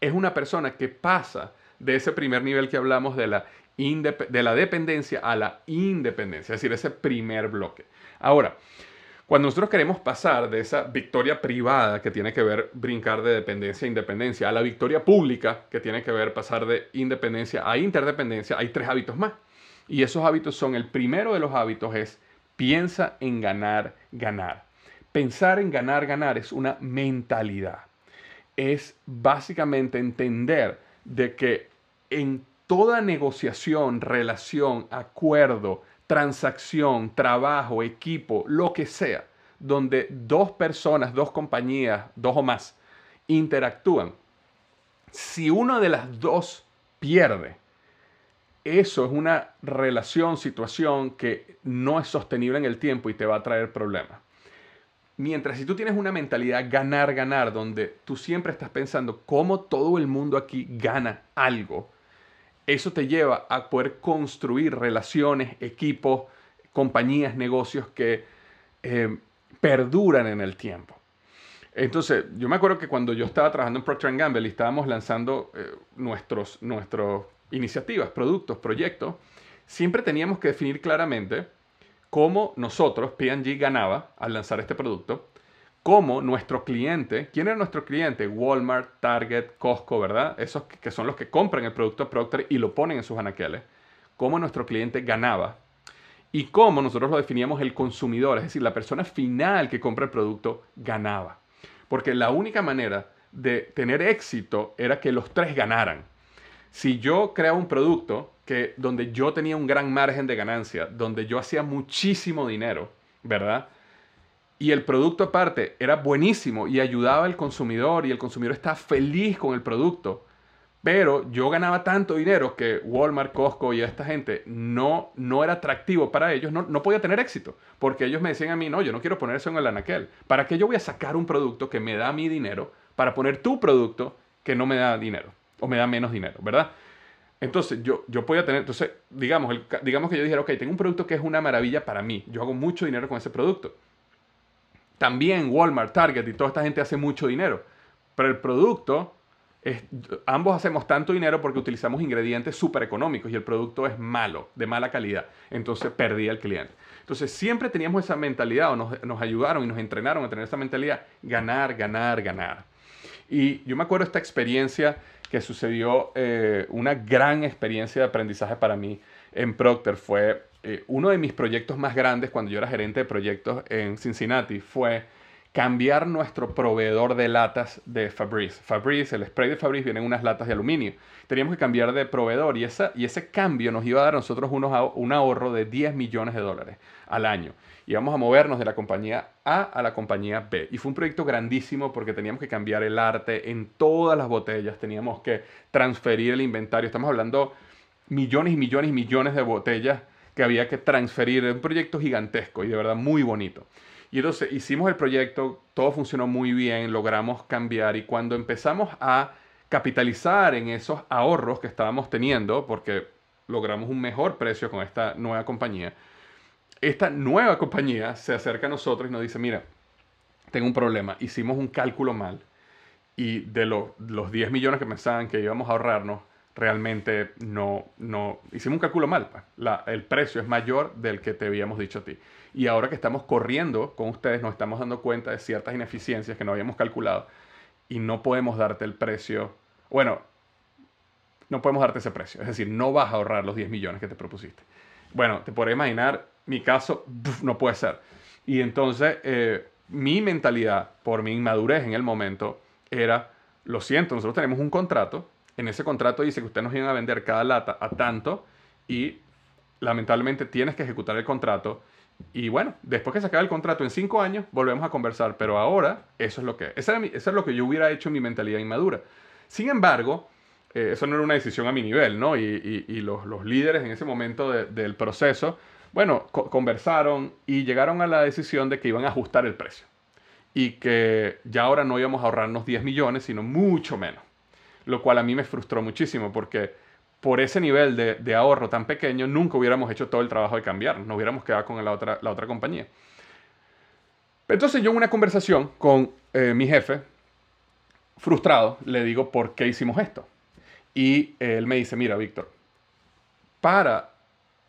Es una persona que pasa de ese primer nivel que hablamos de la, de la dependencia a la independencia, es decir, ese primer bloque. Ahora, cuando nosotros queremos pasar de esa victoria privada que tiene que ver brincar de dependencia a independencia a la victoria pública que tiene que ver pasar de independencia a interdependencia, hay tres hábitos más. Y esos hábitos son, el primero de los hábitos es piensa en ganar, ganar. Pensar en ganar, ganar es una mentalidad. Es básicamente entender de que en toda negociación, relación, acuerdo, transacción, trabajo, equipo, lo que sea, donde dos personas, dos compañías, dos o más, interactúan, si una de las dos pierde, eso es una relación, situación que no es sostenible en el tiempo y te va a traer problemas. Mientras si tú tienes una mentalidad ganar, ganar, donde tú siempre estás pensando cómo todo el mundo aquí gana algo, eso te lleva a poder construir relaciones, equipos, compañías, negocios que eh, perduran en el tiempo. Entonces, yo me acuerdo que cuando yo estaba trabajando en Procter Gamble y estábamos lanzando eh, nuestros, nuestras iniciativas, productos, proyectos, siempre teníamos que definir claramente cómo nosotros, P&G, ganaba al lanzar este producto cómo nuestro cliente, ¿quién era nuestro cliente? Walmart, Target, Costco, ¿verdad? Esos que son los que compran el producto Procter y lo ponen en sus anaqueles. Cómo nuestro cliente ganaba y cómo nosotros lo definíamos el consumidor, es decir, la persona final que compra el producto ganaba. Porque la única manera de tener éxito era que los tres ganaran. Si yo creaba un producto que donde yo tenía un gran margen de ganancia, donde yo hacía muchísimo dinero, ¿verdad? Y el producto aparte era buenísimo y ayudaba al consumidor y el consumidor estaba feliz con el producto, pero yo ganaba tanto dinero que Walmart, Costco y esta gente no, no era atractivo para ellos, no, no podía tener éxito, porque ellos me decían a mí, no, yo no quiero poner eso en el anaquel. ¿Para qué yo voy a sacar un producto que me da mi dinero para poner tu producto que no me da dinero o me da menos dinero, verdad? Entonces, yo, yo podía tener, entonces, digamos, digamos que yo dijera, ok, tengo un producto que es una maravilla para mí, yo hago mucho dinero con ese producto también Walmart, Target y toda esta gente hace mucho dinero. Pero el producto, es, ambos hacemos tanto dinero porque utilizamos ingredientes súper económicos y el producto es malo, de mala calidad. Entonces perdía el cliente. Entonces siempre teníamos esa mentalidad o nos, ayudaron y nos entrenaron a tener esa mentalidad, ganar, ganar, ganar. Y yo me acuerdo esta experiencia que sucedió, eh, una gran experiencia de aprendizaje para mí en Procter fue eh, uno de mis proyectos más grandes cuando yo era gerente de proyectos en Cincinnati fue cambiar nuestro proveedor de latas de Fabrice. Fabrice, el spray de Fabrice viene en unas latas de aluminio. Teníamos que cambiar de proveedor y, esa, y ese cambio nos iba a dar a nosotros unos, un ahorro de 10 millones de dólares al año. Íbamos a movernos de la compañía A a la compañía B. Y fue un proyecto grandísimo porque teníamos que cambiar el arte en todas las botellas, teníamos que transferir el inventario. Estamos hablando millones y millones y millones de botellas que había que transferir. un proyecto gigantesco y de verdad muy bonito. Y entonces hicimos el proyecto, todo funcionó muy bien, logramos cambiar y cuando empezamos a capitalizar en esos ahorros que estábamos teniendo, porque logramos un mejor precio con esta nueva compañía, esta nueva compañía se acerca a nosotros y nos dice, mira, tengo un problema, hicimos un cálculo mal y de los 10 millones que pensaban que íbamos a ahorrarnos, realmente no, no hicimos un cálculo mal. Pues. el precio es mayor del que te habíamos dicho a ti. Y ahora que estamos corriendo con ustedes, nos estamos dando cuenta de ciertas ineficiencias que no habíamos calculado y no podemos darte el precio. Bueno, no podemos darte ese precio. Es decir, no vas a ahorrar los 10 millones que te propusiste. Bueno, te podrás imaginar, mi caso no puede ser. Y entonces, eh, mi mentalidad, por mi inmadurez en el momento, era, lo siento, nosotros tenemos un contrato, en ese contrato dice que ustedes nos iban a vender cada lata a tanto y lamentablemente tienes que ejecutar el contrato. Y bueno, después que se acabe el contrato en cinco años, volvemos a conversar. Pero ahora, eso es lo que es. Eso, es lo que yo hubiera hecho en mi mentalidad inmadura. Sin embargo, eh, eso no era una decisión a mi nivel, ¿no? Y, los, líderes en ese momento del proceso, bueno, conversaron y llegaron a la decisión de que iban a ajustar el precio. Y que ya ahora no íbamos a ahorrarnos 10 millones, sino mucho menos. Lo cual a mí me frustró muchísimo porque por ese nivel de, ahorro tan pequeño nunca hubiéramos hecho todo el trabajo de cambiar, nos hubiéramos quedado con la otra, compañía. Entonces yo en una conversación con eh, mi jefe, frustrado, le digo por qué hicimos esto. Y él me dice, mira, Víctor, para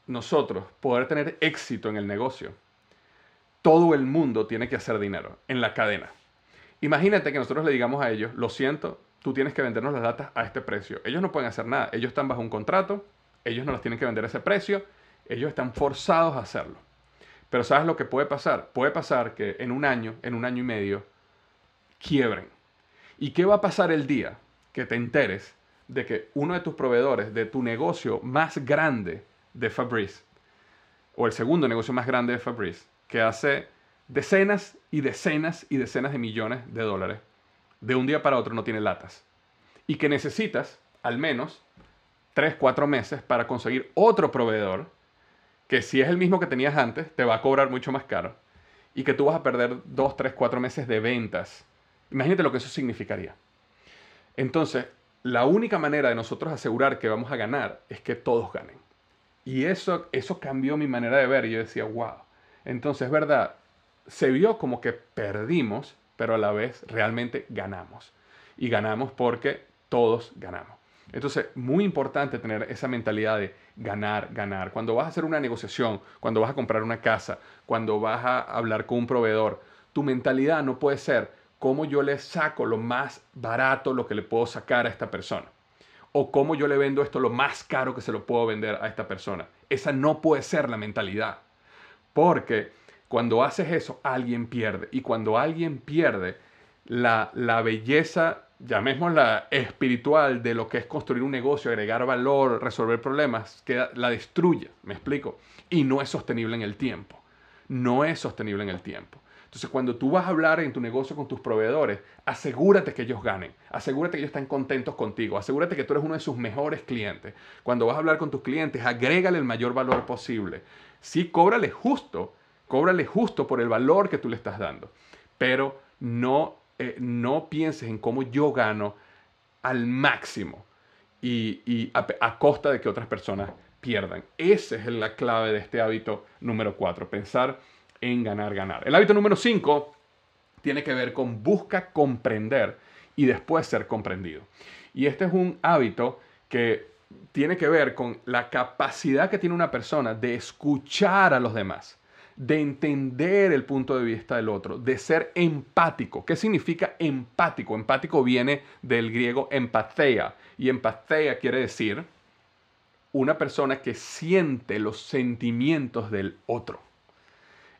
nosotros poder tener éxito en el negocio, todo el mundo tiene que hacer dinero en la cadena. Imagínate que nosotros le digamos a ellos, lo siento, tú tienes que vendernos las datas a este precio. Ellos no pueden hacer nada, ellos están bajo un contrato, ellos no las tienen que vender a ese precio, ellos están forzados a hacerlo. Pero ¿sabes lo que puede pasar? Puede pasar que en un año, en un año y medio, quiebren. ¿Y qué va a pasar el día que te enteres de que uno de tus proveedores de tu negocio más grande de Fabrice, o el segundo negocio más grande de Fabrice, que hace decenas y decenas y decenas de millones de dólares, de un día para otro no tiene latas. Y que necesitas al menos 3, 4 meses para conseguir otro proveedor que si es el mismo que tenías antes, te va a cobrar mucho más caro. Y que tú vas a perder 2, 3, 4 meses de ventas. Imagínate lo que eso significaría. Entonces, la única manera de nosotros asegurar que vamos a ganar es que todos ganen. Y eso, eso cambió mi manera de ver. Y yo decía, wow. Entonces, es verdad, se vio como que perdimos, pero a la vez realmente ganamos. Y ganamos porque todos ganamos. Entonces, muy importante tener esa mentalidad de ganar, ganar. Cuando vas a hacer una negociación, cuando vas a comprar una casa, cuando vas a hablar con un proveedor, tu mentalidad no puede ser cómo yo le saco lo más barato lo que le puedo sacar a esta persona. O cómo yo le vendo esto lo más caro que se lo puedo vender a esta persona. Esa no puede ser la mentalidad. Porque cuando haces eso, alguien pierde. Y cuando alguien pierde, la, la belleza, llamémosla espiritual, de lo que es construir un negocio, agregar valor, resolver problemas, queda, la destruye. ¿Me explico? Y no es sostenible en el tiempo. No es sostenible en el tiempo. Entonces, cuando tú vas a hablar en tu negocio con tus proveedores, asegúrate que ellos ganen, asegúrate que ellos estén contentos contigo, asegúrate que tú eres uno de sus mejores clientes. Cuando vas a hablar con tus clientes, agrégale el mayor valor posible. Sí, cóbrale justo, cóbrale justo por el valor que tú le estás dando, pero no, eh, no pienses en cómo yo gano al máximo y, a, costa de que otras personas pierdan. Esa es la clave de este hábito número cuatro, pensar en ganar, ganar. El hábito número 5 tiene que ver con busca comprender y después ser comprendido. Y este es un hábito que tiene que ver con la capacidad que tiene una persona de escuchar a los demás, de entender el punto de vista del otro, de ser empático. ¿Qué significa empático? Empático viene del griego empathea y empathea quiere decir una persona que siente los sentimientos del otro.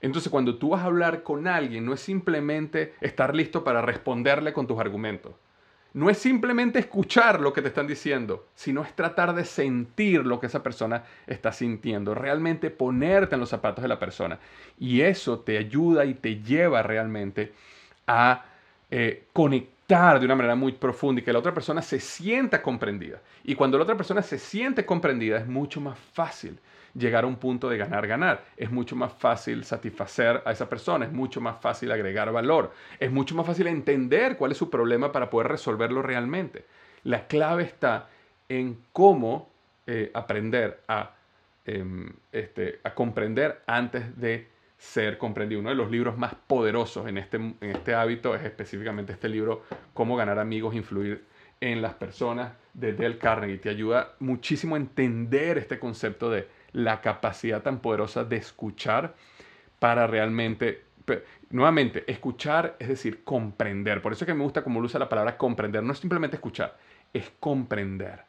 Entonces, cuando tú vas a hablar con alguien, no es simplemente estar listo para responderle con tus argumentos. No es simplemente escuchar lo que te están diciendo, sino es tratar de sentir lo que esa persona está sintiendo, realmente ponerte en los zapatos de la persona. Y eso te ayuda y te lleva realmente a eh, conectar de una manera muy profunda y que la otra persona se sienta comprendida. Y cuando la otra persona se siente comprendida es mucho más fácil llegar a un punto de ganar, ganar. Es mucho más fácil satisfacer a esa persona, es mucho más fácil agregar valor, es mucho más fácil entender cuál es su problema para poder resolverlo realmente. La clave está en cómo eh, aprender a, em, este, a comprender antes de ser comprendido. Uno de los libros más poderosos en este, en este hábito es específicamente este libro, Cómo ganar amigos, influir en las personas de Dale Carnegie. Te ayuda muchísimo a entender este concepto de la capacidad tan poderosa de escuchar para realmente, nuevamente, escuchar es decir, comprender. Por eso es que me gusta cómo usa la palabra comprender. No es simplemente escuchar, es comprender,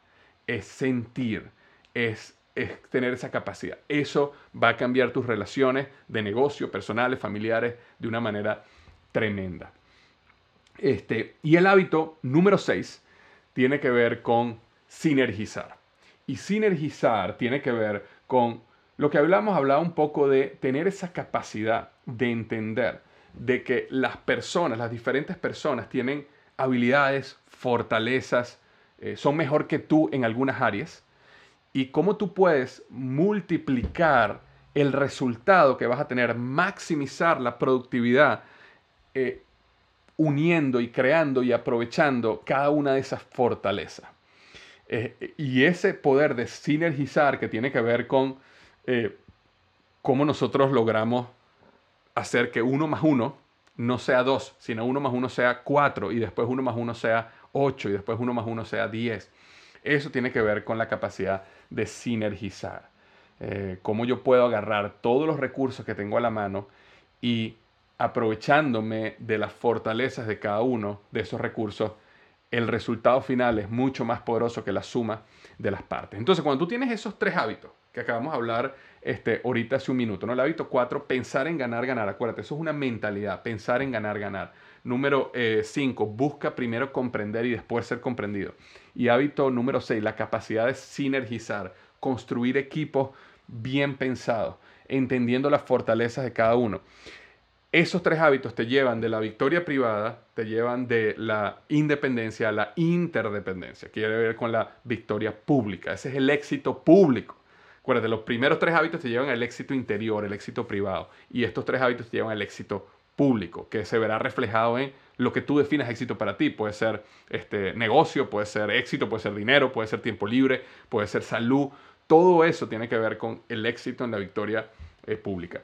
es sentir, es es tener esa capacidad. Eso va a cambiar tus relaciones de negocio, personales, familiares, de una manera tremenda. Este, y el hábito número 6 tiene que ver con sinergizar. Y sinergizar tiene que ver con lo que hablamos, hablaba un poco de tener esa capacidad de entender de que las personas, las diferentes personas tienen habilidades, fortalezas, eh, son mejor que tú en algunas áreas y cómo tú puedes multiplicar el resultado que vas a tener, maximizar la productividad, eh, uniendo y creando y aprovechando cada una de esas fortalezas. Eh, y ese poder de sinergizar que tiene que ver con eh, cómo nosotros logramos hacer que uno más uno no sea dos, sino uno más uno sea cuatro y después uno más uno sea ocho y después uno más uno sea diez. Eso tiene que ver con la capacidad de sinergizar. Eh, cómo yo puedo agarrar todos los recursos que tengo a la mano y aprovechándome de las fortalezas de cada uno de esos recursos, el resultado final es mucho más poderoso que la suma de las partes. Entonces, cuando tú tienes esos tres hábitos que acabamos de hablar este, ahorita hace un minuto, ¿no? El hábito cuatro, pensar en ganar, ganar. Acuérdate, eso es una mentalidad, pensar en ganar, ganar. Número 5, eh, busca primero comprender y después ser comprendido. Y hábito número 6, la capacidad de sinergizar, construir equipos bien pensados, entendiendo las fortalezas de cada uno. Esos tres hábitos te llevan de la victoria privada, te llevan de la independencia a la interdependencia. Quiere ver con la victoria pública. Ese es el éxito público. Acuérdate, los primeros tres hábitos te llevan al éxito interior, el éxito privado. Y estos tres hábitos te llevan al éxito público, que se verá reflejado en lo que tú definas éxito para ti. Puede ser este, negocio, puede ser éxito, puede ser dinero, puede ser tiempo libre, puede ser salud. Todo eso tiene que ver con el éxito en la victoria eh, pública.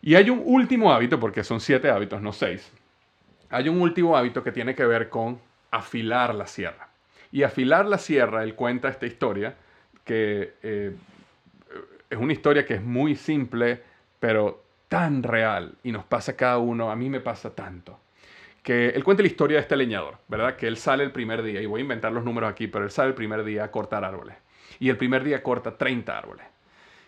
Y hay un último hábito, porque son siete hábitos, no seis. Hay un último hábito que tiene que ver con afilar la sierra. Y afilar la sierra, él cuenta esta historia, que eh, es una historia que es muy simple, pero tan real y nos pasa a cada uno, a mí me pasa tanto. Que él cuenta la historia de este leñador, ¿verdad? Que él sale el primer día, y voy a inventar los números aquí, pero él sale el primer día a cortar árboles. Y el primer día corta 30 árboles.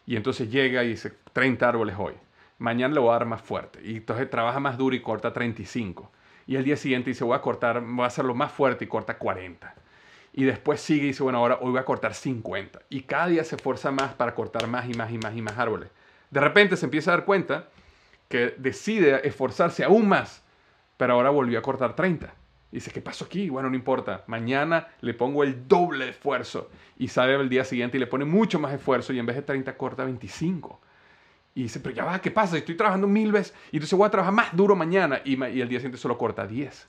Y entonces llega y dice, 30 árboles hoy. Mañana le voy a dar más fuerte. Y entonces trabaja más duro y corta 35. Y el día siguiente dice, voy a cortar, voy a hacerlo más fuerte y corta 40. Y después sigue y dice, bueno, ahora hoy voy a cortar 50. Y cada día se esfuerza más para cortar más y más y más y más árboles. De repente se empieza a dar cuenta que decide esforzarse aún más, pero ahora volvió a cortar 30. Y dice, ¿qué pasó aquí? Bueno, no importa. Mañana le pongo el doble esfuerzo. Y sale el día siguiente y le pone mucho más esfuerzo y en vez de 30 corta 25. Y dice, pero ya va, ¿qué pasa? Estoy trabajando mil veces y entonces voy a trabajar más duro mañana. Y, el día siguiente solo corta 10.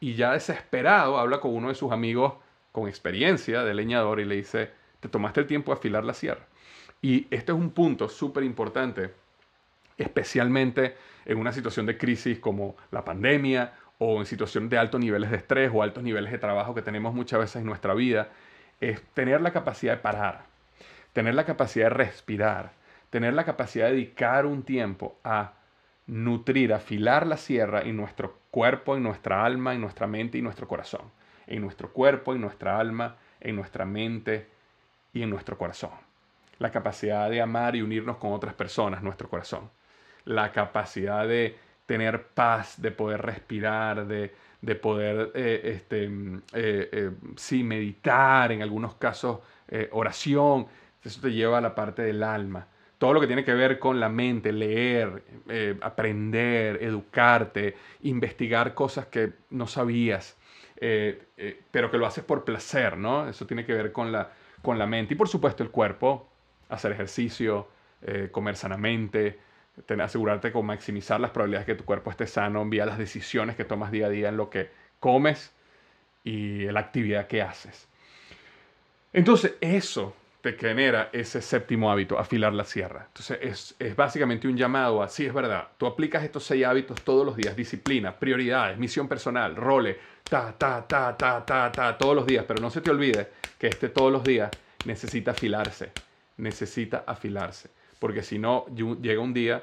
Y ya desesperado habla con uno de sus amigos con experiencia de leñador y le dice, te tomaste el tiempo de afilar la sierra. Y este es un punto súper importante, especialmente en una situación de crisis como la pandemia o en situación de altos niveles de estrés o altos niveles de trabajo que tenemos muchas veces en nuestra vida, es tener la capacidad de parar, tener la capacidad de respirar, tener la capacidad de dedicar un tiempo a nutrir, afilar la sierra en nuestro cuerpo, en nuestra alma, en nuestra mente y nuestro corazón. En nuestro cuerpo, en nuestra alma, en nuestra mente y en nuestro corazón la capacidad de amar y unirnos con otras personas, nuestro corazón, la capacidad de tener paz, de poder respirar, de, poder, eh, este, eh, eh, meditar, en algunos casos oración, eso te lleva a la parte del alma. Todo lo que tiene que ver con la mente, leer, aprender, educarte, investigar cosas que no sabías, pero que lo haces por placer, ¿no? Eso tiene que ver con la, con la mente. Y por supuesto el cuerpo, hacer ejercicio, eh, comer sanamente, asegurarte con maximizar las probabilidades de que tu cuerpo esté sano vía las decisiones que tomas día a día en lo que comes y la actividad que haces. Entonces, eso te genera ese séptimo hábito, afilar la sierra. Entonces es, es, básicamente un llamado a, sí es verdad, tú aplicas estos seis hábitos todos los días, disciplina, prioridades, misión personal, roles, ta, ta, ta, ta, ta, ta, todos los días, pero no se te olvide que este todos los días necesita afilarse, necesita afilarse, porque si no, llega un día,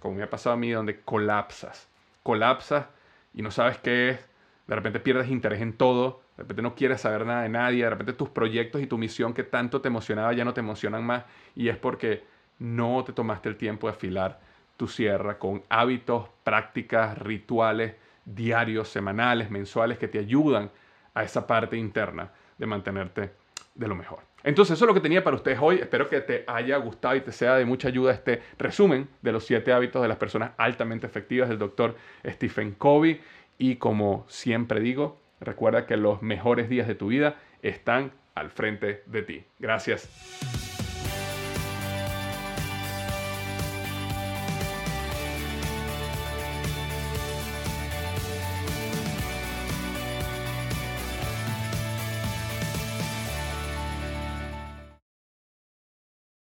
como me ha pasado a mí, donde colapsas, colapsas y no sabes qué es, de repente pierdes interés en todo, de repente no quieres saber nada de nadie, de repente tus proyectos y tu misión que tanto te emocionaba ya no te emocionan más y es porque no te tomaste el tiempo de afilar tu sierra con hábitos, prácticas, rituales diarios, semanales, mensuales que te ayudan a esa parte interna de mantenerte de lo mejor. Entonces eso es lo que tenía para ustedes hoy. Espero que te haya gustado y te sea de mucha ayuda este resumen de los siete hábitos de las personas altamente efectivas del doctor Stephen Covey. Y como siempre digo, recuerda que los mejores días de tu vida están al frente de ti. Gracias.